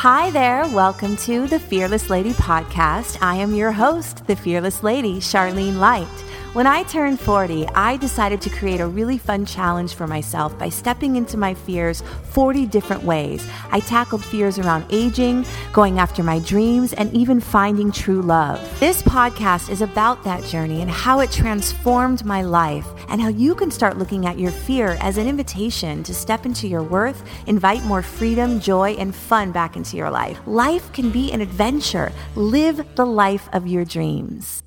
Hi there. Welcome to the Fearless Lady podcast. I am your host, the Fearless Lady, Charlene Lite. When I turned 40, I decided to create a really fun challenge for myself by stepping into my fears 40 different ways. I tackled fears around aging, going after my dreams, and even finding true love. This podcast is about that journey and how it transformed my life, and how you can start looking at your fear as an invitation to step into your worth, invite more freedom, joy, and fun back into your life. Life can be an adventure. Live the life of your dreams.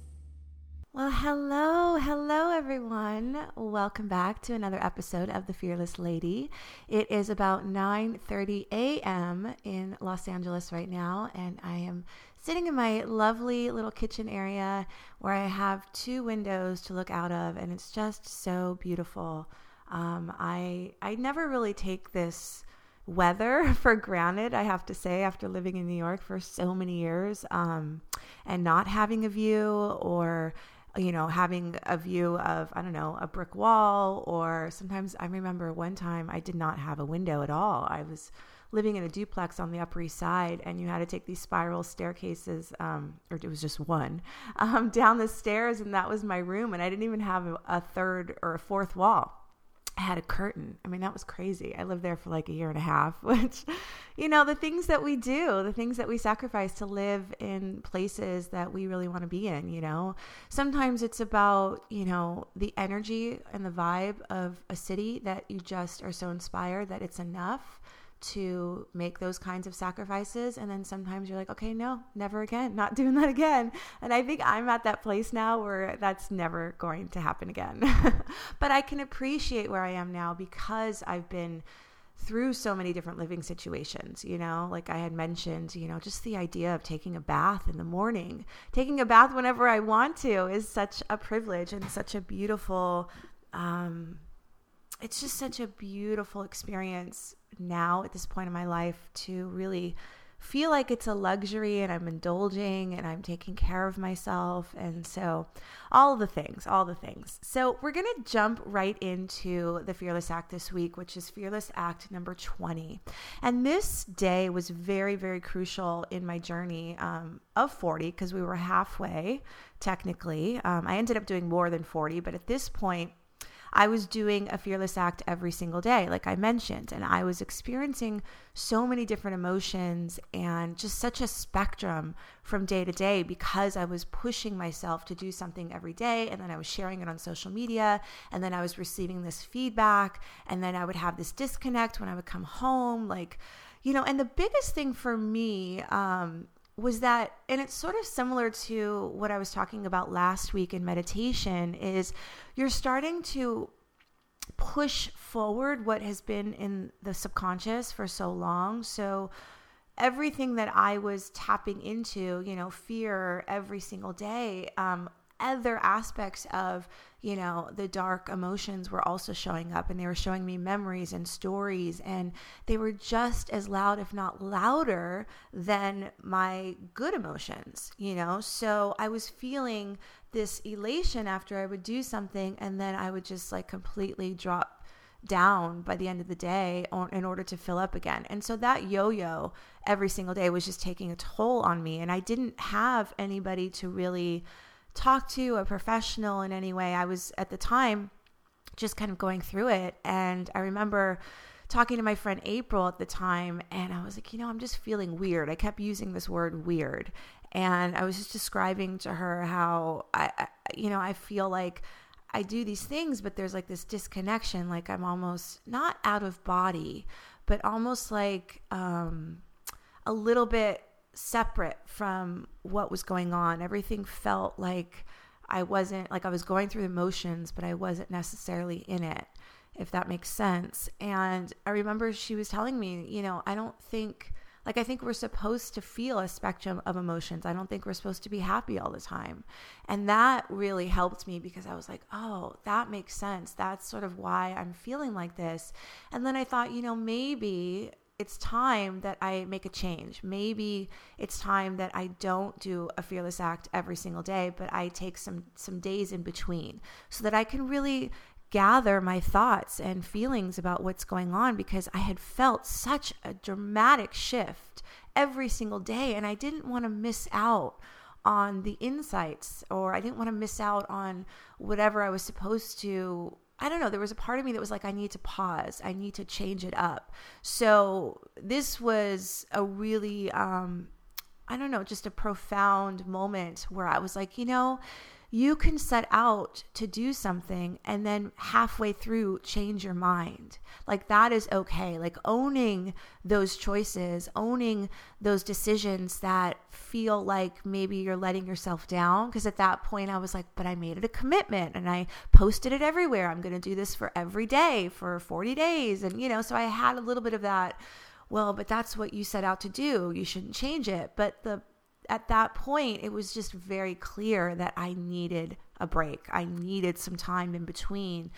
Well, hello, hello everyone. Welcome back to another episode of The Fearless Lady. It is about 9:30 a.m. in Los Angeles right now, and I am sitting in my lovely little kitchen area where I have two windows to look out of, and it's just so beautiful. Um, I I never really take this weather for granted, I have to say, after living in New York for so many years um, and not having a view or you know, having a view of, I don't know, a brick wall, or sometimes I remember one time I did not have a window at all. I was living in a duplex on the Upper East Side, and you had to take these spiral staircases, um, or it was just one, um, down the stairs, and that was my room, and I didn't even have a third or a fourth wall. I had a curtain. I mean, that was crazy. I lived there for like a year and a half, which, you know, the things that we do, the things that we sacrifice to live in places that we really want to be in, you know. Sometimes it's about, you know, the energy and the vibe of a city that you just are so inspired that it's enough to make those kinds of sacrifices. And then sometimes you're like, okay, no, never again, not doing that again. And I think I'm at that place now where that's never going to happen again. but I can appreciate where I am now because I've been through so many different living situations, you know, like I had mentioned, you know, just the idea of taking a bath in the morning, taking a bath whenever I want to is such a privilege and such a beautiful, um, it's just such a beautiful experience now at this point in my life to really feel like it's a luxury and I'm indulging and I'm taking care of myself. And so, all the things, all the things. So, we're going to jump right into the Fearless Act this week, which is Fearless Act number 20. And this day was very, very crucial in my journey um, of 40 because we were halfway technically. Um, I ended up doing more than 40, but at this point, I was doing a fearless act every single day, like I mentioned, and I was experiencing so many different emotions and just such a spectrum from day to day because I was pushing myself to do something every day. And then I was sharing it on social media, and then I was receiving this feedback, and then I would have this disconnect when I would come home. Like, you know, and the biggest thing for me um, was that and it's sort of similar to what I was talking about last week in meditation is you're starting to push forward what has been in the subconscious for so long. So everything that I was tapping into, you know, fear every single day, um, other aspects of you know the dark emotions were also showing up and they were showing me memories and stories and they were just as loud if not louder than my good emotions you know so i was feeling this elation after i would do something and then i would just like completely drop down by the end of the day in order to fill up again. And so that yo yo every single day was just taking a toll on me. And I didn't have anybody to really talk to a professional in any way. I was at the time just kind of going through it. And I remember talking to my friend April at the time, and I was like, you know, I'm just feeling weird. I kept using this word weird. And I was just describing to her how I, I you know, I feel like I do these things, but there's like this disconnection. Like I'm almost not out of body, but almost like um, a little bit separate from what was going on. Everything felt like I wasn't like I was going through the motions, but I wasn't necessarily in it, if that makes sense. And I remember she was telling me, you know, I don't think like I think we're supposed to feel a spectrum of emotions. I don't think we're supposed to be happy all the time. And that really helped me because I was like, "Oh, that makes sense. That's sort of why I'm feeling like this." And then I thought, you know, maybe it's time that I make a change. Maybe it's time that I don't do a fearless act every single day, but I take some some days in between so that I can really gather my thoughts and feelings about what's going on because I had felt such a dramatic shift every single day and I didn't want to miss out on the insights or I didn't want to miss out on whatever I was supposed to I don't know, there was a part of me that was like, I need to pause. I need to change it up. So this was a really, um, I don't know, just a profound moment where I was like, you know, you can set out to do something and then halfway through change your mind. Like that is okay. Like owning those choices, owning those decisions that feel like maybe you're letting yourself down. Because at that point, I was like, but I made it a commitment and I posted it everywhere. I'm going to do this for every day for 40 days. And, you know, so I had a little bit of that. Well, but that's what you set out to do. You shouldn't change it. But the at that point, it was just very clear that I needed a break. I needed some time in between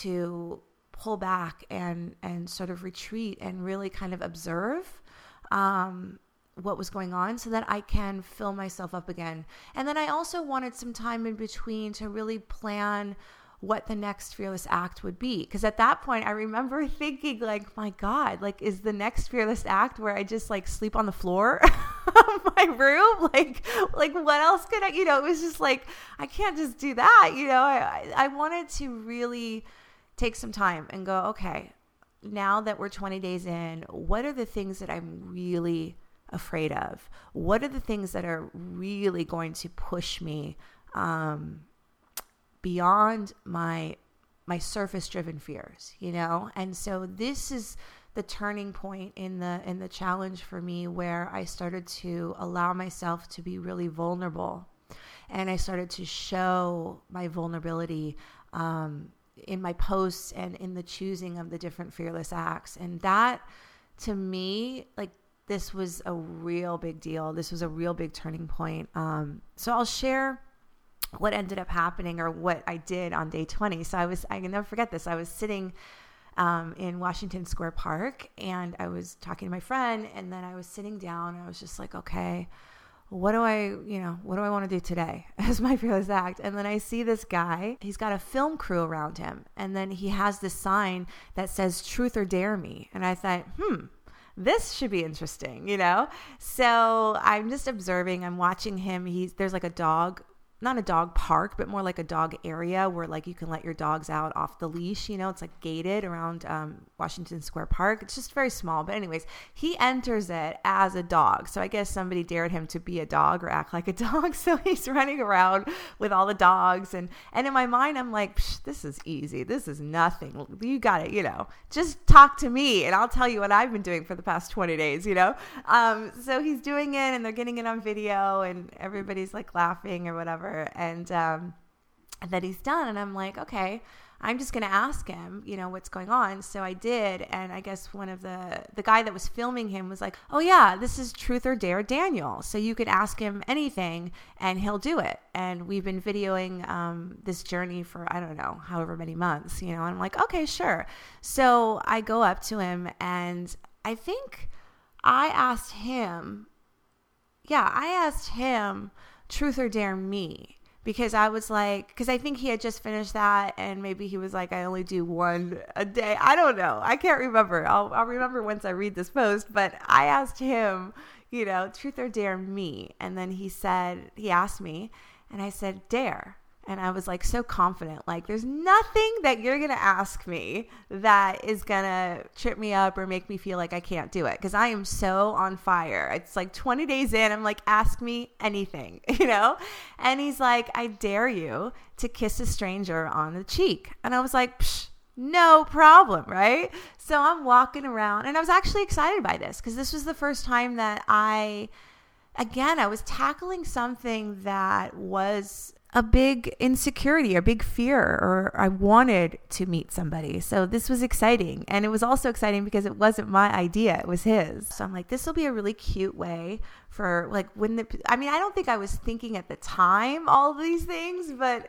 to pull back and and sort of retreat and really kind of observe um, what was going on so that I can fill myself up again. And then I also wanted some time in between to really plan what the next fearless act would be because at that point i remember thinking like my god like is the next fearless act where i just like sleep on the floor my room? Like like what else could i you know it was just like i can't just do that you know? I i wanted to really take some time and go okay now that we're 20 days in what are the things that i'm really afraid of? What are the things that are really going to push me um beyond my my surface driven fears? You know? And so this is the turning point in the in the challenge for me where I started to allow myself to be really vulnerable and I started to show my vulnerability um, in my posts and in the choosing of the different fearless acts and that to me like this was a real big deal this was a real big turning point um, so I'll share what ended up happening or what I did on day 20. So I was, I can never forget this. I was sitting um, in Washington Square Park and I was talking to my friend and then I was sitting down I was just like, okay, what do I, you know, what do I want to do today as my fearless act? And then I see this guy, he's got a film crew around him. And then he has this sign that says truth or dare me. And I thought, hmm, this should be interesting, you know? So I'm just observing, I'm watching him. He's there's like a dog not a dog park, but more like a dog area where like you can let your dogs out off the leash. You know, it's like gated around um, Washington Square Park. It's just very small. But anyways, he enters it as a dog. So I guess somebody dared him to be a dog or act like a dog. So he's running around with all the dogs. And, and in my mind, I'm like, this is easy. This is nothing. You got it. You know, just talk to me and I'll tell you what I've been doing for the past 20 days, you know? Um, so he's doing it and they're getting it on video and everybody's like laughing or whatever and um, that he's done. And I'm like, okay, I'm just going to ask him, you know, what's going on. So I did. And I guess one of the, the guy that was filming him was like, oh, yeah, this is Truth or Dare Daniel. So you could ask him anything and he'll do it. And we've been videoing um, this journey for, I don't know, however many months, you know, and I'm like, okay, sure. So I go up to him and I think I asked him, yeah, I asked him, truth or dare me because I was like, because I think he had just finished that, and maybe he was like, I only do one a day. I don't know. I can't remember. I'll, I'll remember once I read this post. But I asked him, you know, truth or dare me, and then he said, he asked me, and I said, dare. And I was like so confident, like, there's nothing that you're going to ask me that is going to trip me up or make me feel like I can't do it. Cause I am so on fire. It's like 20 days in, I'm like, ask me anything, you know? And he's like, I dare you to kiss a stranger on the cheek. And I was like, Psh, no problem, right? So I'm walking around and I was actually excited by this because this was the first time that I, again, I was tackling something that was a big insecurity or big fear or I wanted to meet somebody. So this was exciting. And it was also exciting because it wasn't my idea, it was his. So I'm like, this will be a really cute way for like when the I mean, I don't think I was thinking at the time all these things, but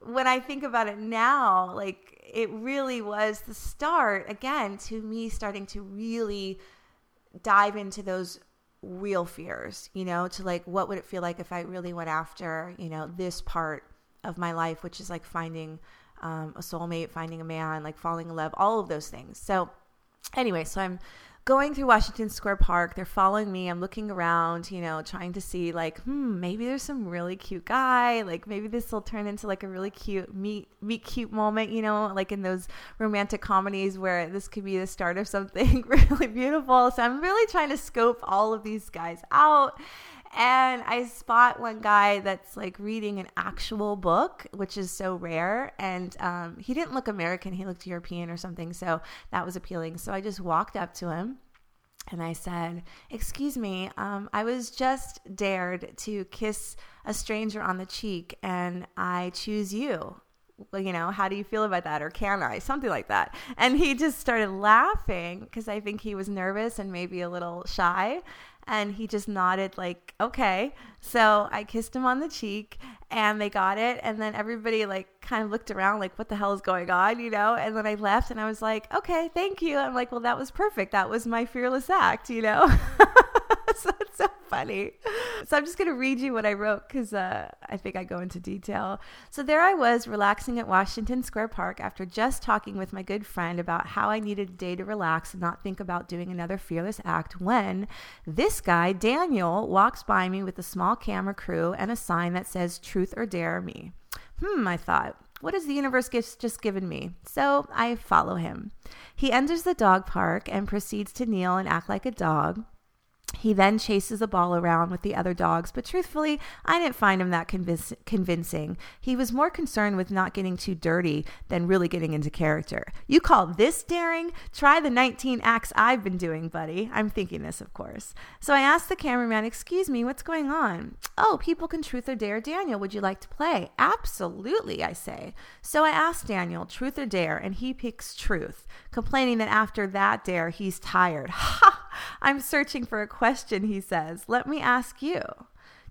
when I think about it now, like it really was the start again to me starting to really dive into those real fears, you know, to like what would it feel like if I really went after, you know, this part of my life, which is like finding um, a soulmate, finding a man, like falling in love, all of those things. So, anyway, so I'm going through Washington Square Park. They're following me. I'm looking around, you know, trying to see like, hmm, maybe there's some really cute guy. Like maybe this will turn into like a really cute meet meet cute moment, you know, like in those romantic comedies where this could be the start of something really beautiful. So I'm really trying to scope all of these guys out and I spot one guy that's like reading an actual book, which is so rare. And um, he didn't look American, he looked European or something. So that was appealing. So I just walked up to him and I said, Excuse me, um, I was just dared to kiss a stranger on the cheek, and I choose you. You know, how do you feel about that? Or can I? Something like that. And he just started laughing because I think he was nervous and maybe a little shy and he just nodded like okay. So i kissed him on the cheek and they got it and then everybody like kind of looked around like what the hell is going on? you know? And then i left and i was like okay thank you. I'm like well that was perfect. That was my fearless act you know? So it's so funny. So I'm just going to read you what I wrote because uh, I think I go into detail. So there I was relaxing at Washington Square Park after just talking with my good friend about how I needed a day to relax and not think about doing another fearless act when this guy, Daniel, walks by me with a small camera crew and a sign that says truth or dare me. Hmm, I thought. What has the universe just given me? So I follow him. He enters the dog park and proceeds to kneel and act like a dog. He then chases the ball around with the other dogs, but truthfully, I didn't find him that convinc- convincing. He was more concerned with not getting too dirty than really getting into character. You call this daring? Try the 19 acts I've been doing, buddy. I'm thinking this, of course. So I asked the cameraman, Excuse me, what's going on? Oh, people can truth or dare Daniel. Would you like to play? Absolutely, I say. So I asked Daniel, Truth or dare, and he picks truth, complaining that after that dare, he's tired. Ha! I'm searching for a question, he says. Let me ask you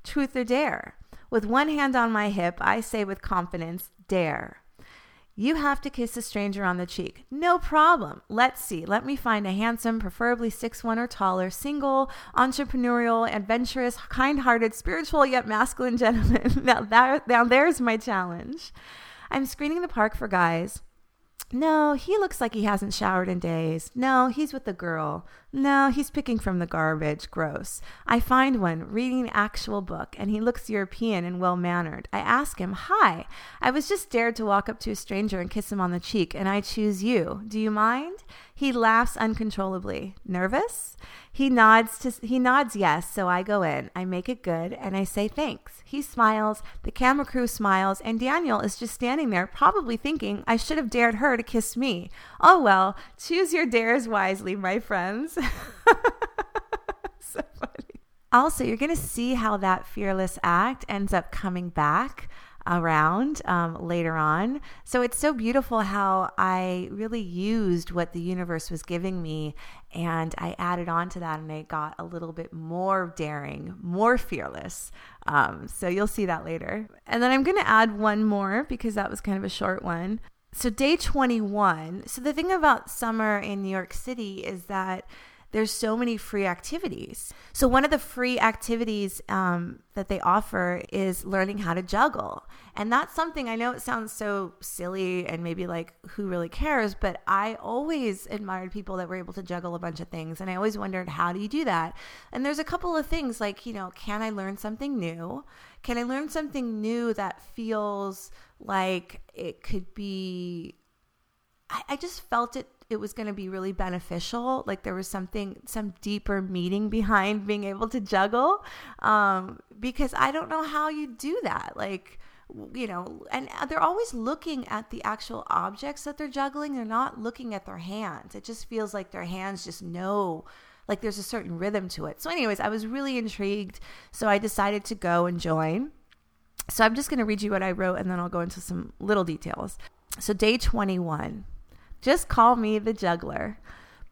truth or dare? With one hand on my hip, I say with confidence, dare. You have to kiss a stranger on the cheek. No problem. Let's see. Let me find a handsome, preferably six one or taller, single, entrepreneurial, adventurous, kind hearted, spiritual yet masculine gentleman. now, that, now there's my challenge. I'm screening the park for guys no, he looks like he hasn't showered in days. No, he's with a girl. No, he's picking from the garbage. Gross. I find one reading an actual book, and he looks European and well mannered. I ask him, Hi, I was just dared to walk up to a stranger and kiss him on the cheek, and I choose you. Do you mind? He laughs uncontrollably. Nervous? He nods to he nods yes, so I go in. I make it good and I say thanks. He smiles, the camera crew smiles, and Daniel is just standing there probably thinking I should have dared her to kiss me. Oh well, choose your dares wisely, my friends. so funny. Also, you're going to see how that fearless act ends up coming back around um, later on. So it's so beautiful how I really used what the universe was giving me and I added on to that and I got a little bit more daring, more fearless. Um, so you'll see that later. And then I'm going to add one more because that was kind of a short one. So, day 21. So, the thing about summer in New York City is that there's so many free activities. So one of the free activities um, that they offer is learning how to juggle, and that's something I know it sounds so silly and maybe like who really cares, but I always admired people that were able to juggle a bunch of things, and I always wondered how do you do that? And there's a couple of things like you know, can I learn something new? Can I learn something new that feels like it could be I, I just felt it it was going to be really beneficial. Like there was something, some deeper meaning behind being able to juggle. Um, because I don't know how you do that. Like, you know, and they're always looking at the actual objects that they're juggling. They're not looking at their hands. It just feels like their hands just know, like there's a certain rhythm to it. So, anyways, I was really intrigued. So I decided to go and join. So I'm just going to read you what I wrote and then I'll go into some little details. So, day 21. Just call me the juggler.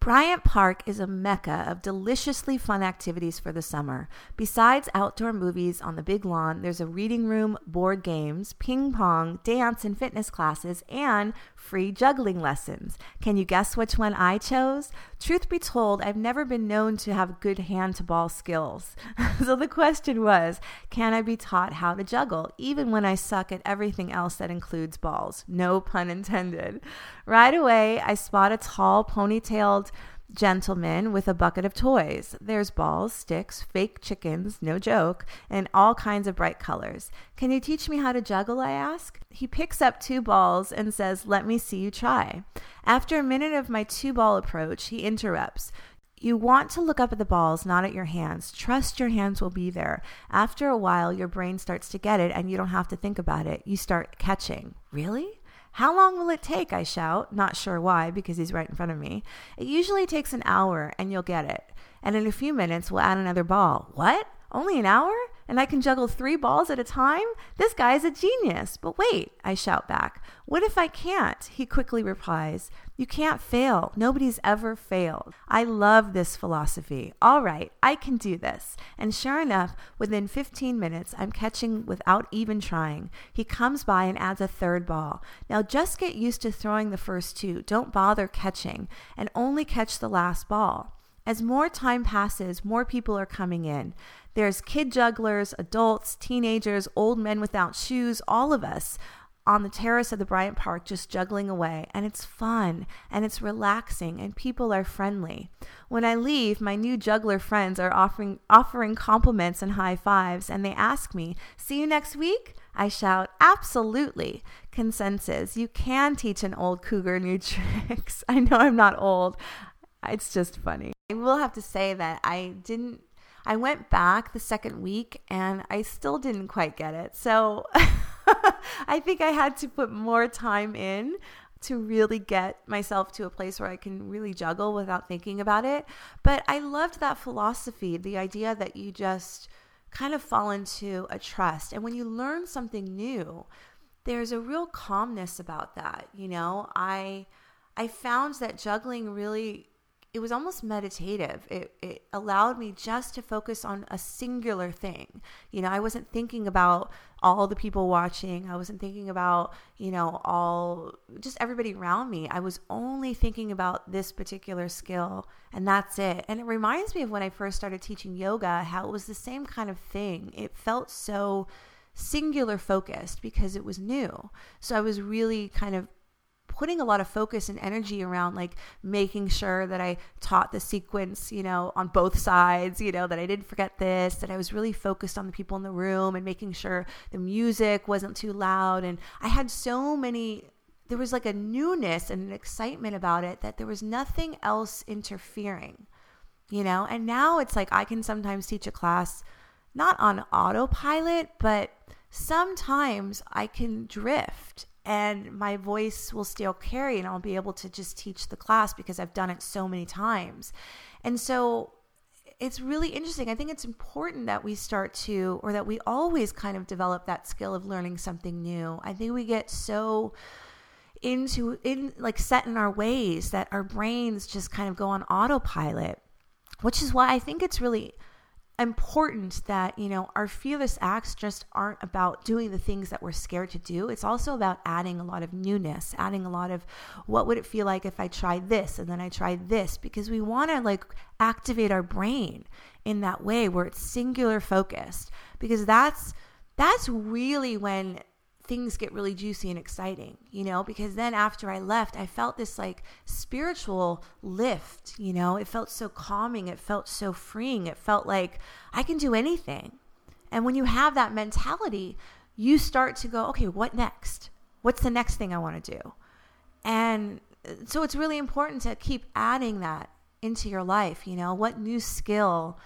Bryant Park is a mecca of deliciously fun activities for the summer. Besides outdoor movies on the big lawn, there's a reading room, board games, ping pong, dance and fitness classes, and free juggling lessons. Can you guess which one I chose? Truth be told, I've never been known to have good hand to ball skills. so the question was can I be taught how to juggle, even when I suck at everything else that includes balls? No pun intended. Right away, I spot a tall, ponytailed, gentleman with a bucket of toys. There's balls, sticks, fake chickens, no joke, and all kinds of bright colors. Can you teach me how to juggle? I ask. He picks up two balls and says, Let me see you try. After a minute of my two ball approach, he interrupts. You want to look up at the balls, not at your hands. Trust your hands will be there. After a while, your brain starts to get it and you don't have to think about it. You start catching. Really? How long will it take? I shout, not sure why because he's right in front of me. It usually takes an hour and you'll get it. And in a few minutes, we'll add another ball. What? Only an hour? And I can juggle three balls at a time? This guy is a genius. But wait, I shout back. What if I can't? He quickly replies. You can't fail. Nobody's ever failed. I love this philosophy. All right, I can do this. And sure enough, within 15 minutes, I'm catching without even trying. He comes by and adds a third ball. Now just get used to throwing the first two. Don't bother catching and only catch the last ball. As more time passes, more people are coming in. There's kid jugglers, adults, teenagers, old men without shoes, all of us on the terrace of the Bryant Park just juggling away, and it's fun and it's relaxing and people are friendly. When I leave, my new juggler friends are offering offering compliments and high fives, and they ask me, "See you next week?" I shout, "Absolutely." Consensus. You can teach an old cougar new tricks. I know I'm not old. It's just funny. I will have to say that I didn't I went back the second week and I still didn't quite get it. So I think I had to put more time in to really get myself to a place where I can really juggle without thinking about it. But I loved that philosophy, the idea that you just kind of fall into a trust. And when you learn something new, there's a real calmness about that. You know, I I found that juggling really it was almost meditative. It, it allowed me just to focus on a singular thing. You know, I wasn't thinking about all the people watching. I wasn't thinking about, you know, all just everybody around me. I was only thinking about this particular skill and that's it. And it reminds me of when I first started teaching yoga, how it was the same kind of thing. It felt so singular focused because it was new. So I was really kind of putting a lot of focus and energy around like making sure that I taught the sequence, you know, on both sides, you know, that I didn't forget this, that I was really focused on the people in the room and making sure the music wasn't too loud. And I had so many there was like a newness and an excitement about it that there was nothing else interfering, you know? And now it's like I can sometimes teach a class not on autopilot, but sometimes I can drift and my voice will still carry and I'll be able to just teach the class because I've done it so many times. And so it's really interesting. I think it's important that we start to, or that we always kind of develop that skill of learning something new. I think we get so into in like set in our ways that our brains just kind of go on autopilot which is why I think it's really important that, you know, our fearless acts just aren't about doing the things that we're scared to do. It's also about adding a lot of newness, adding a lot of what would it feel like if I tried this and then I tried this because we want to like activate our brain in that way where it's singular focused because that's that's really when things get really juicy and exciting, you know, because then after I left, I felt this like spiritual lift, you know, it felt so calming. It felt so freeing. It felt like I can do anything. And when you have that mentality, you start to go, okay, what next? What's the next thing I want to do? And so it's really important to keep adding that into your life. You know, what new skill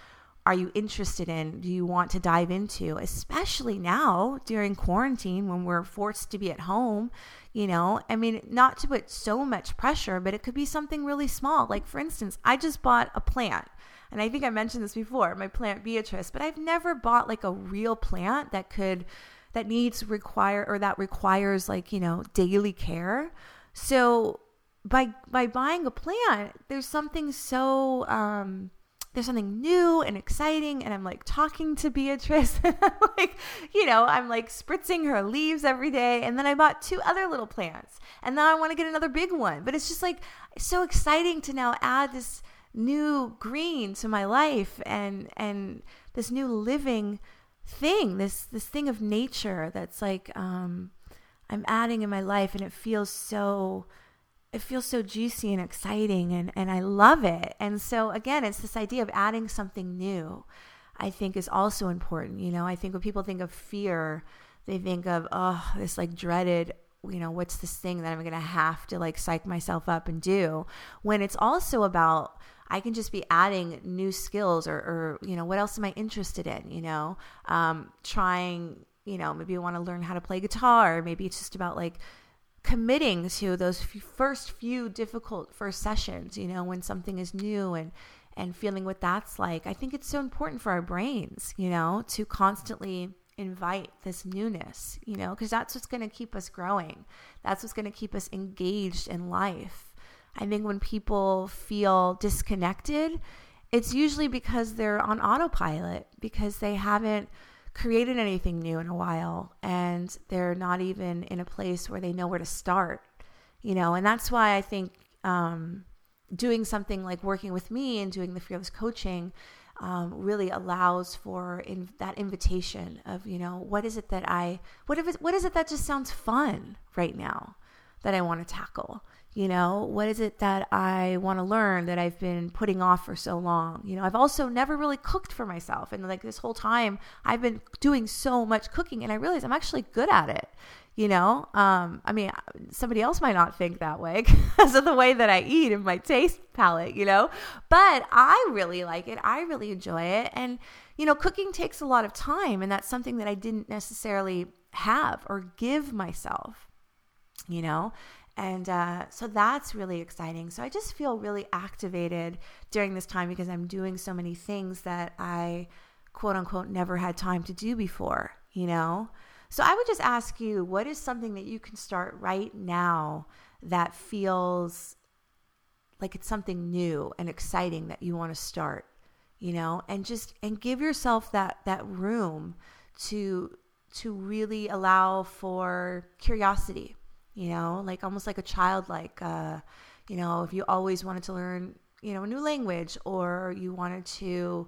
are you interested in? Do you want to dive into? Especially now during quarantine when we're forced to be at home, you know? I mean, not to put so much pressure, but it could be something really small. Like, for instance, I just bought a plant. And I think I mentioned this before, my plant Beatrice, but I've never bought like a real plant that could, that needs require, or that requires like, you know, daily care. So by, by buying a plant, there's something so, um, there's something new and exciting and i'm like talking to beatrice. Like you know i'm like spritzing her leaves every day and then i bought two other little plants and now i want to get another big one. But it's just like so exciting to now add this new green to my life and and this new living thing this this thing of nature that's like um i'm adding in my life and it feels so it feels so juicy and exciting and, and I love it. And so again, it's this idea of adding something new, I think is also important. You know, I think when people think of fear, they think of, oh, this like dreaded, you know, what's this thing that I'm to have to like psych myself up and do when it's also about, I can just be adding new skills or, or you know, what else am I interested in? You know, um, trying, you know, maybe I want to learn how to play guitar. or Maybe it's just about like, committing to those first few difficult first sessions, you know, when something is new and and feeling what that's like. I think it's so important for our brains, you know, to constantly invite this newness, you know, because that's what's going to keep us growing. That's what's going to keep us engaged in life. I think when people feel disconnected, it's usually because they're on autopilot because they haven't created anything new in a while and they're not even in a place where they know where to start you know? And that's why i think um, doing something like working with me and doing the fearless coaching um, really allows for in that invitation of you know what is it that i what if it, what is it that just sounds fun right now that i want to tackle you know, what is it that I want to learn that I've been putting off for so long? You know, I've also never really cooked for myself. And like this whole time, I've been doing so much cooking and I realize I'm actually good at it. You know, um, I mean, somebody else might not think that way because of the way that I eat and my taste palette, you know, but I really like it. I really enjoy it. And, you know, cooking takes a lot of time. And that's something that I didn't necessarily have or give myself, you know? And uh, so that's really exciting. So I just feel really activated during this time because I'm doing so many things that I, quote unquote, never had time to do before, you know? So I would just ask you what is something that you can start right now that feels like it's something new and exciting that you want to start, you know? And just, and give yourself that, that room to, to really allow for curiosity you know, like almost like a child, like, uh, you know, if you always wanted to learn, you know, a new language or you wanted to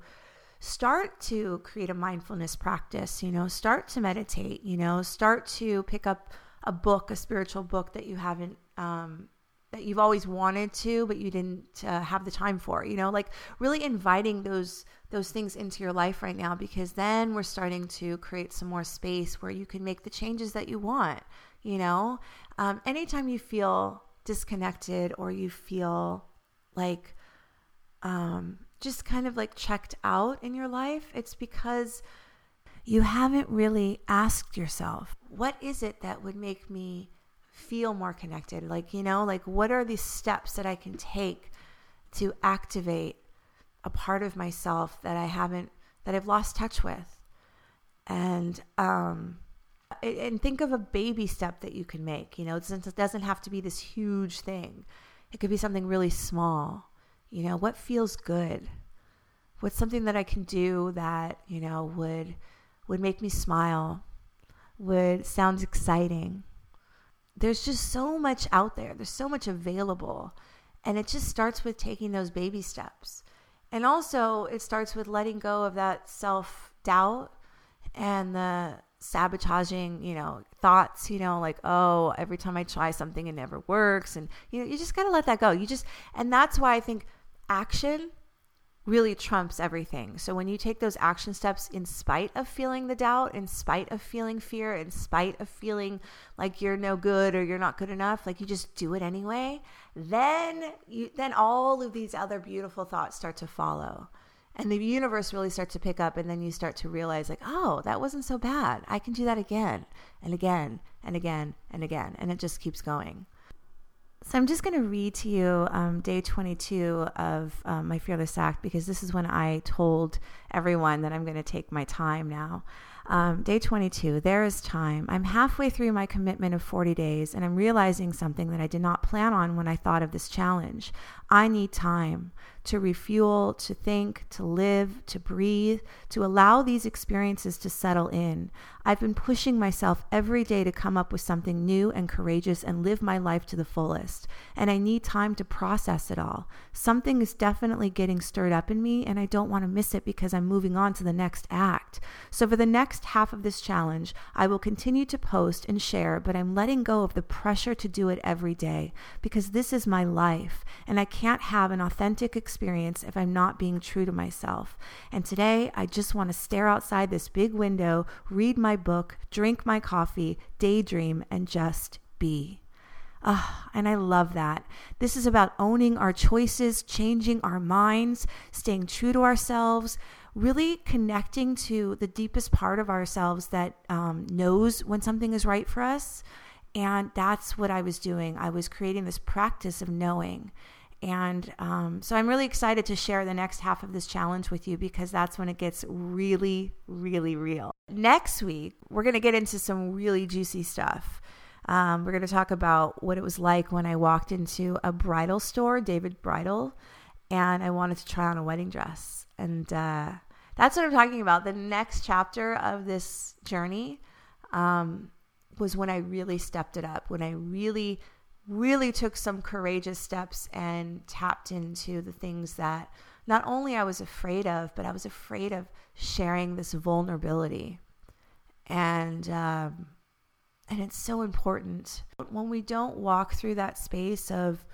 start to create a mindfulness practice, you know, start to meditate, you know, start to pick up a book, a spiritual book that you haven't, um, that you've always wanted to, but you didn't uh, have the time for, you know, like really inviting those, those things into your life right now, because then we're starting to create some more space where you can make the changes that you want, you know, um, anytime you feel disconnected or you feel like um, just kind of like checked out in your life, it's because you haven't really asked yourself, what is it that would make me feel more connected? Like, you know, like what are these steps that I can take to activate a part of myself that I haven't, that I've lost touch with? And, um, and think of a baby step that you can make. You know, it doesn't have to be this huge thing. It could be something really small. You know, what feels good? What's something that I can do that, you know, would would make me smile? Would sound exciting? There's just so much out there. There's so much available. And it just starts with taking those baby steps. And also, it starts with letting go of that self doubt and the sabotaging, you know, thoughts, you know, like, oh, every time I try something, it never works. And, you know, you just got to let that go. You just, and that's why I think action really trumps everything. So when you take those action steps in spite of feeling the doubt, in spite of feeling fear, in spite of feeling like you're no good or you're not good enough, like you just do it anyway, then you, then all of these other beautiful thoughts start to follow and the universe really starts to pick up and then you start to realize like oh that wasn't so bad. I can do that again and again and again and again. And it just keeps going. So i'm just going to read to you um, day 22 of um, my fearless act because this is when i told everyone that i'm going to take my time now. Um, day 22, there is time. I'm halfway through my commitment of 40 days, and I'm realizing something that I did not plan on when I thought of this challenge. I need time to refuel, to think, to live, to breathe, to allow these experiences to settle in. I've been pushing myself every day to come up with something new and courageous and live my life to the fullest. And I need time to process it all. Something is definitely getting stirred up in me, and I don't want to miss it because I'm moving on to the next act. So, for the next half of this challenge, I will continue to post and share, but I'm letting go of the pressure to do it every day because this is my life, and I can't have an authentic experience if I'm not being true to myself. And today, I just want to stare outside this big window, read my book, drink my coffee, daydream, and just be. Oh, and I love that. This is about owning our choices, changing our minds, staying true to ourselves, really connecting to the deepest part of ourselves that um, knows when something is right for us. And that's what I was doing. I was creating this practice of knowing. And um, so I'm really excited to share the next half of this challenge with you because that's when it gets really, really real. Next week, we're going to get into some really juicy stuff. Um, we're going to talk about what it was like when I walked into a bridal store, David Bridal, and I wanted to try on a wedding dress. And uh, that's what I'm talking about. The next chapter of this journey um, was when I really stepped it up, when I really really took some courageous steps and tapped into the things that not only I was afraid of, but I was afraid of sharing this vulnerability. And um, and it's so important when we don't walk through that space of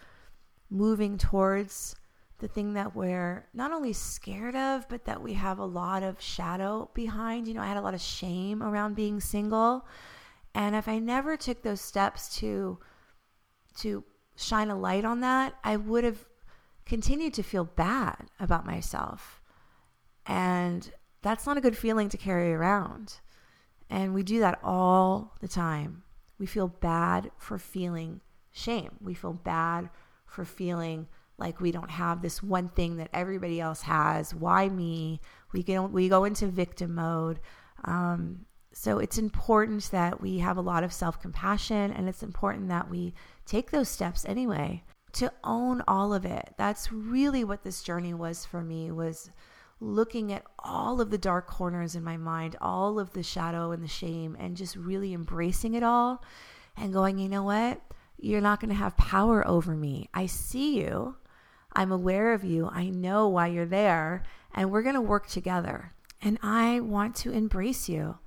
moving towards the thing that we're not only scared of, but that we have a lot of shadow behind. You know, I had a lot of shame around being single. And if I never took those steps to to shine a light on that, I would have continued to feel bad about myself. And that's not a good feeling to carry around. And we do that all the time. We feel bad for feeling shame. We feel bad for feeling like we don't have this one thing that everybody else has. Why me? We get we go into victim mode. Um, so it's important that we have a lot of self compassion, and it's important that we take those steps anyway to own all of it. That's really what this journey was for me was looking at all of the dark corners in my mind, all of the shadow and the shame and just really embracing it all and going, "You know what? You're not going to have power over me. I see you. I'm aware of you. I know why you're there, and we're going to work together. And I want to embrace you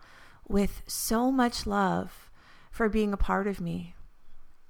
with so much love for being a part of me,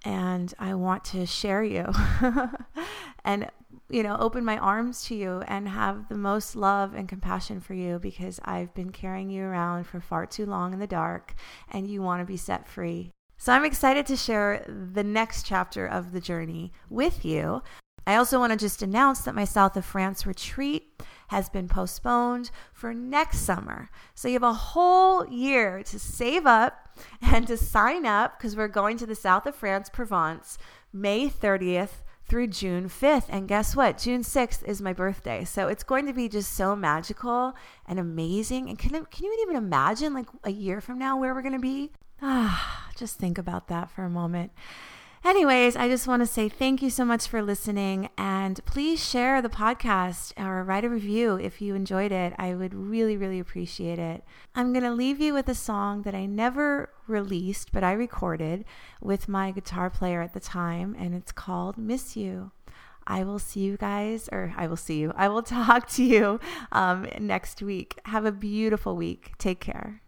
and I want to share you and you know open my arms to you and have the most love and compassion for you because I've been carrying you around for far too long in the dark and you want to be set free. So I'm excited to share the next chapter of the journey with you. I also want to just announce that my South of France retreat has been postponed for next summer. So you have a whole year to save up and to sign up because we're going to the South of France, Provence, May 30th through June 5th. And guess what? June 6th is my birthday. So it's going to be just so magical and amazing. And can, can you even imagine like a year from now where we're going to be? Ah, just think about that for a moment. Anyways, I just want to say thank you so much for listening and please share the podcast or write a review if you enjoyed it. I would really, really appreciate it. I'm going to leave you with a song that I never released, but I recorded with my guitar player at the time, and it's called Miss You. I will see you guys, or I will see you. I will talk to you um, next week. Have a beautiful week. Take care.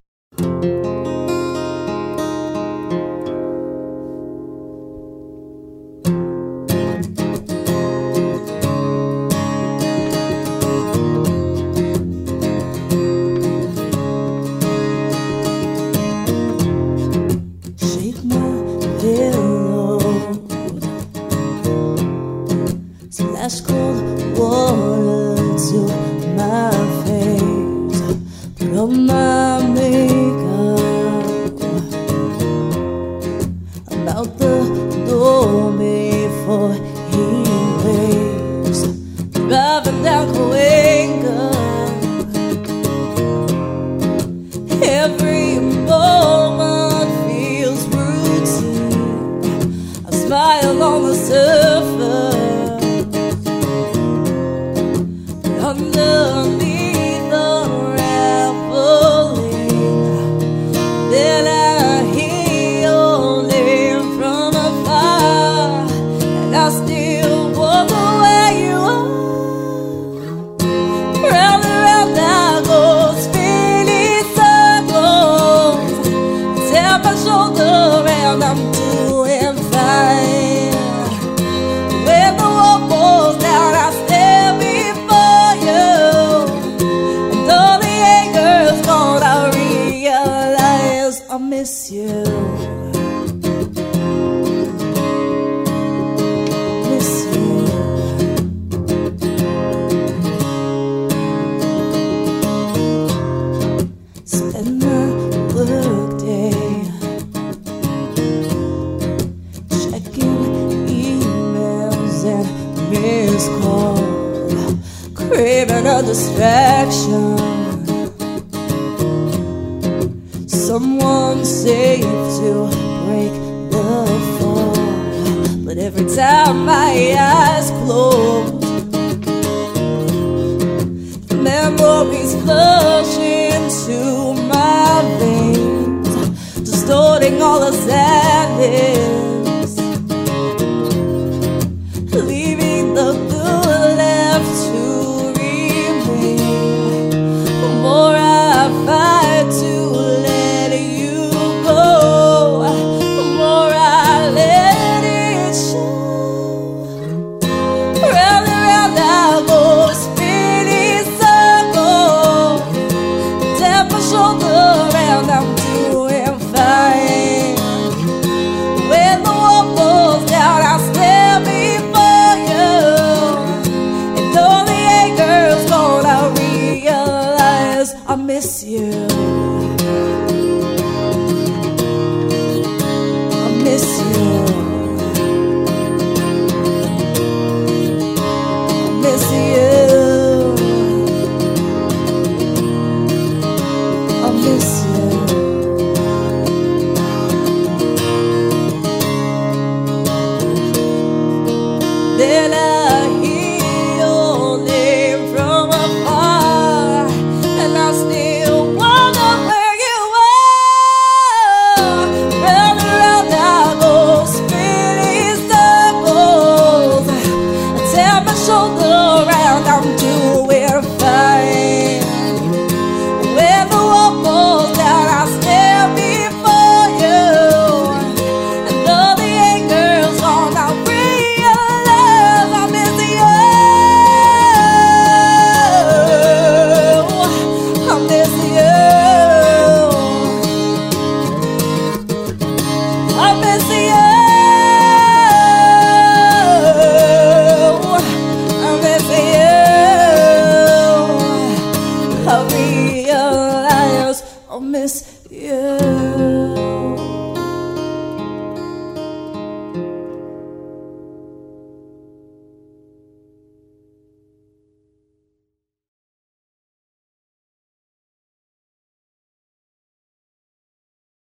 and cold water to my face. But oh, my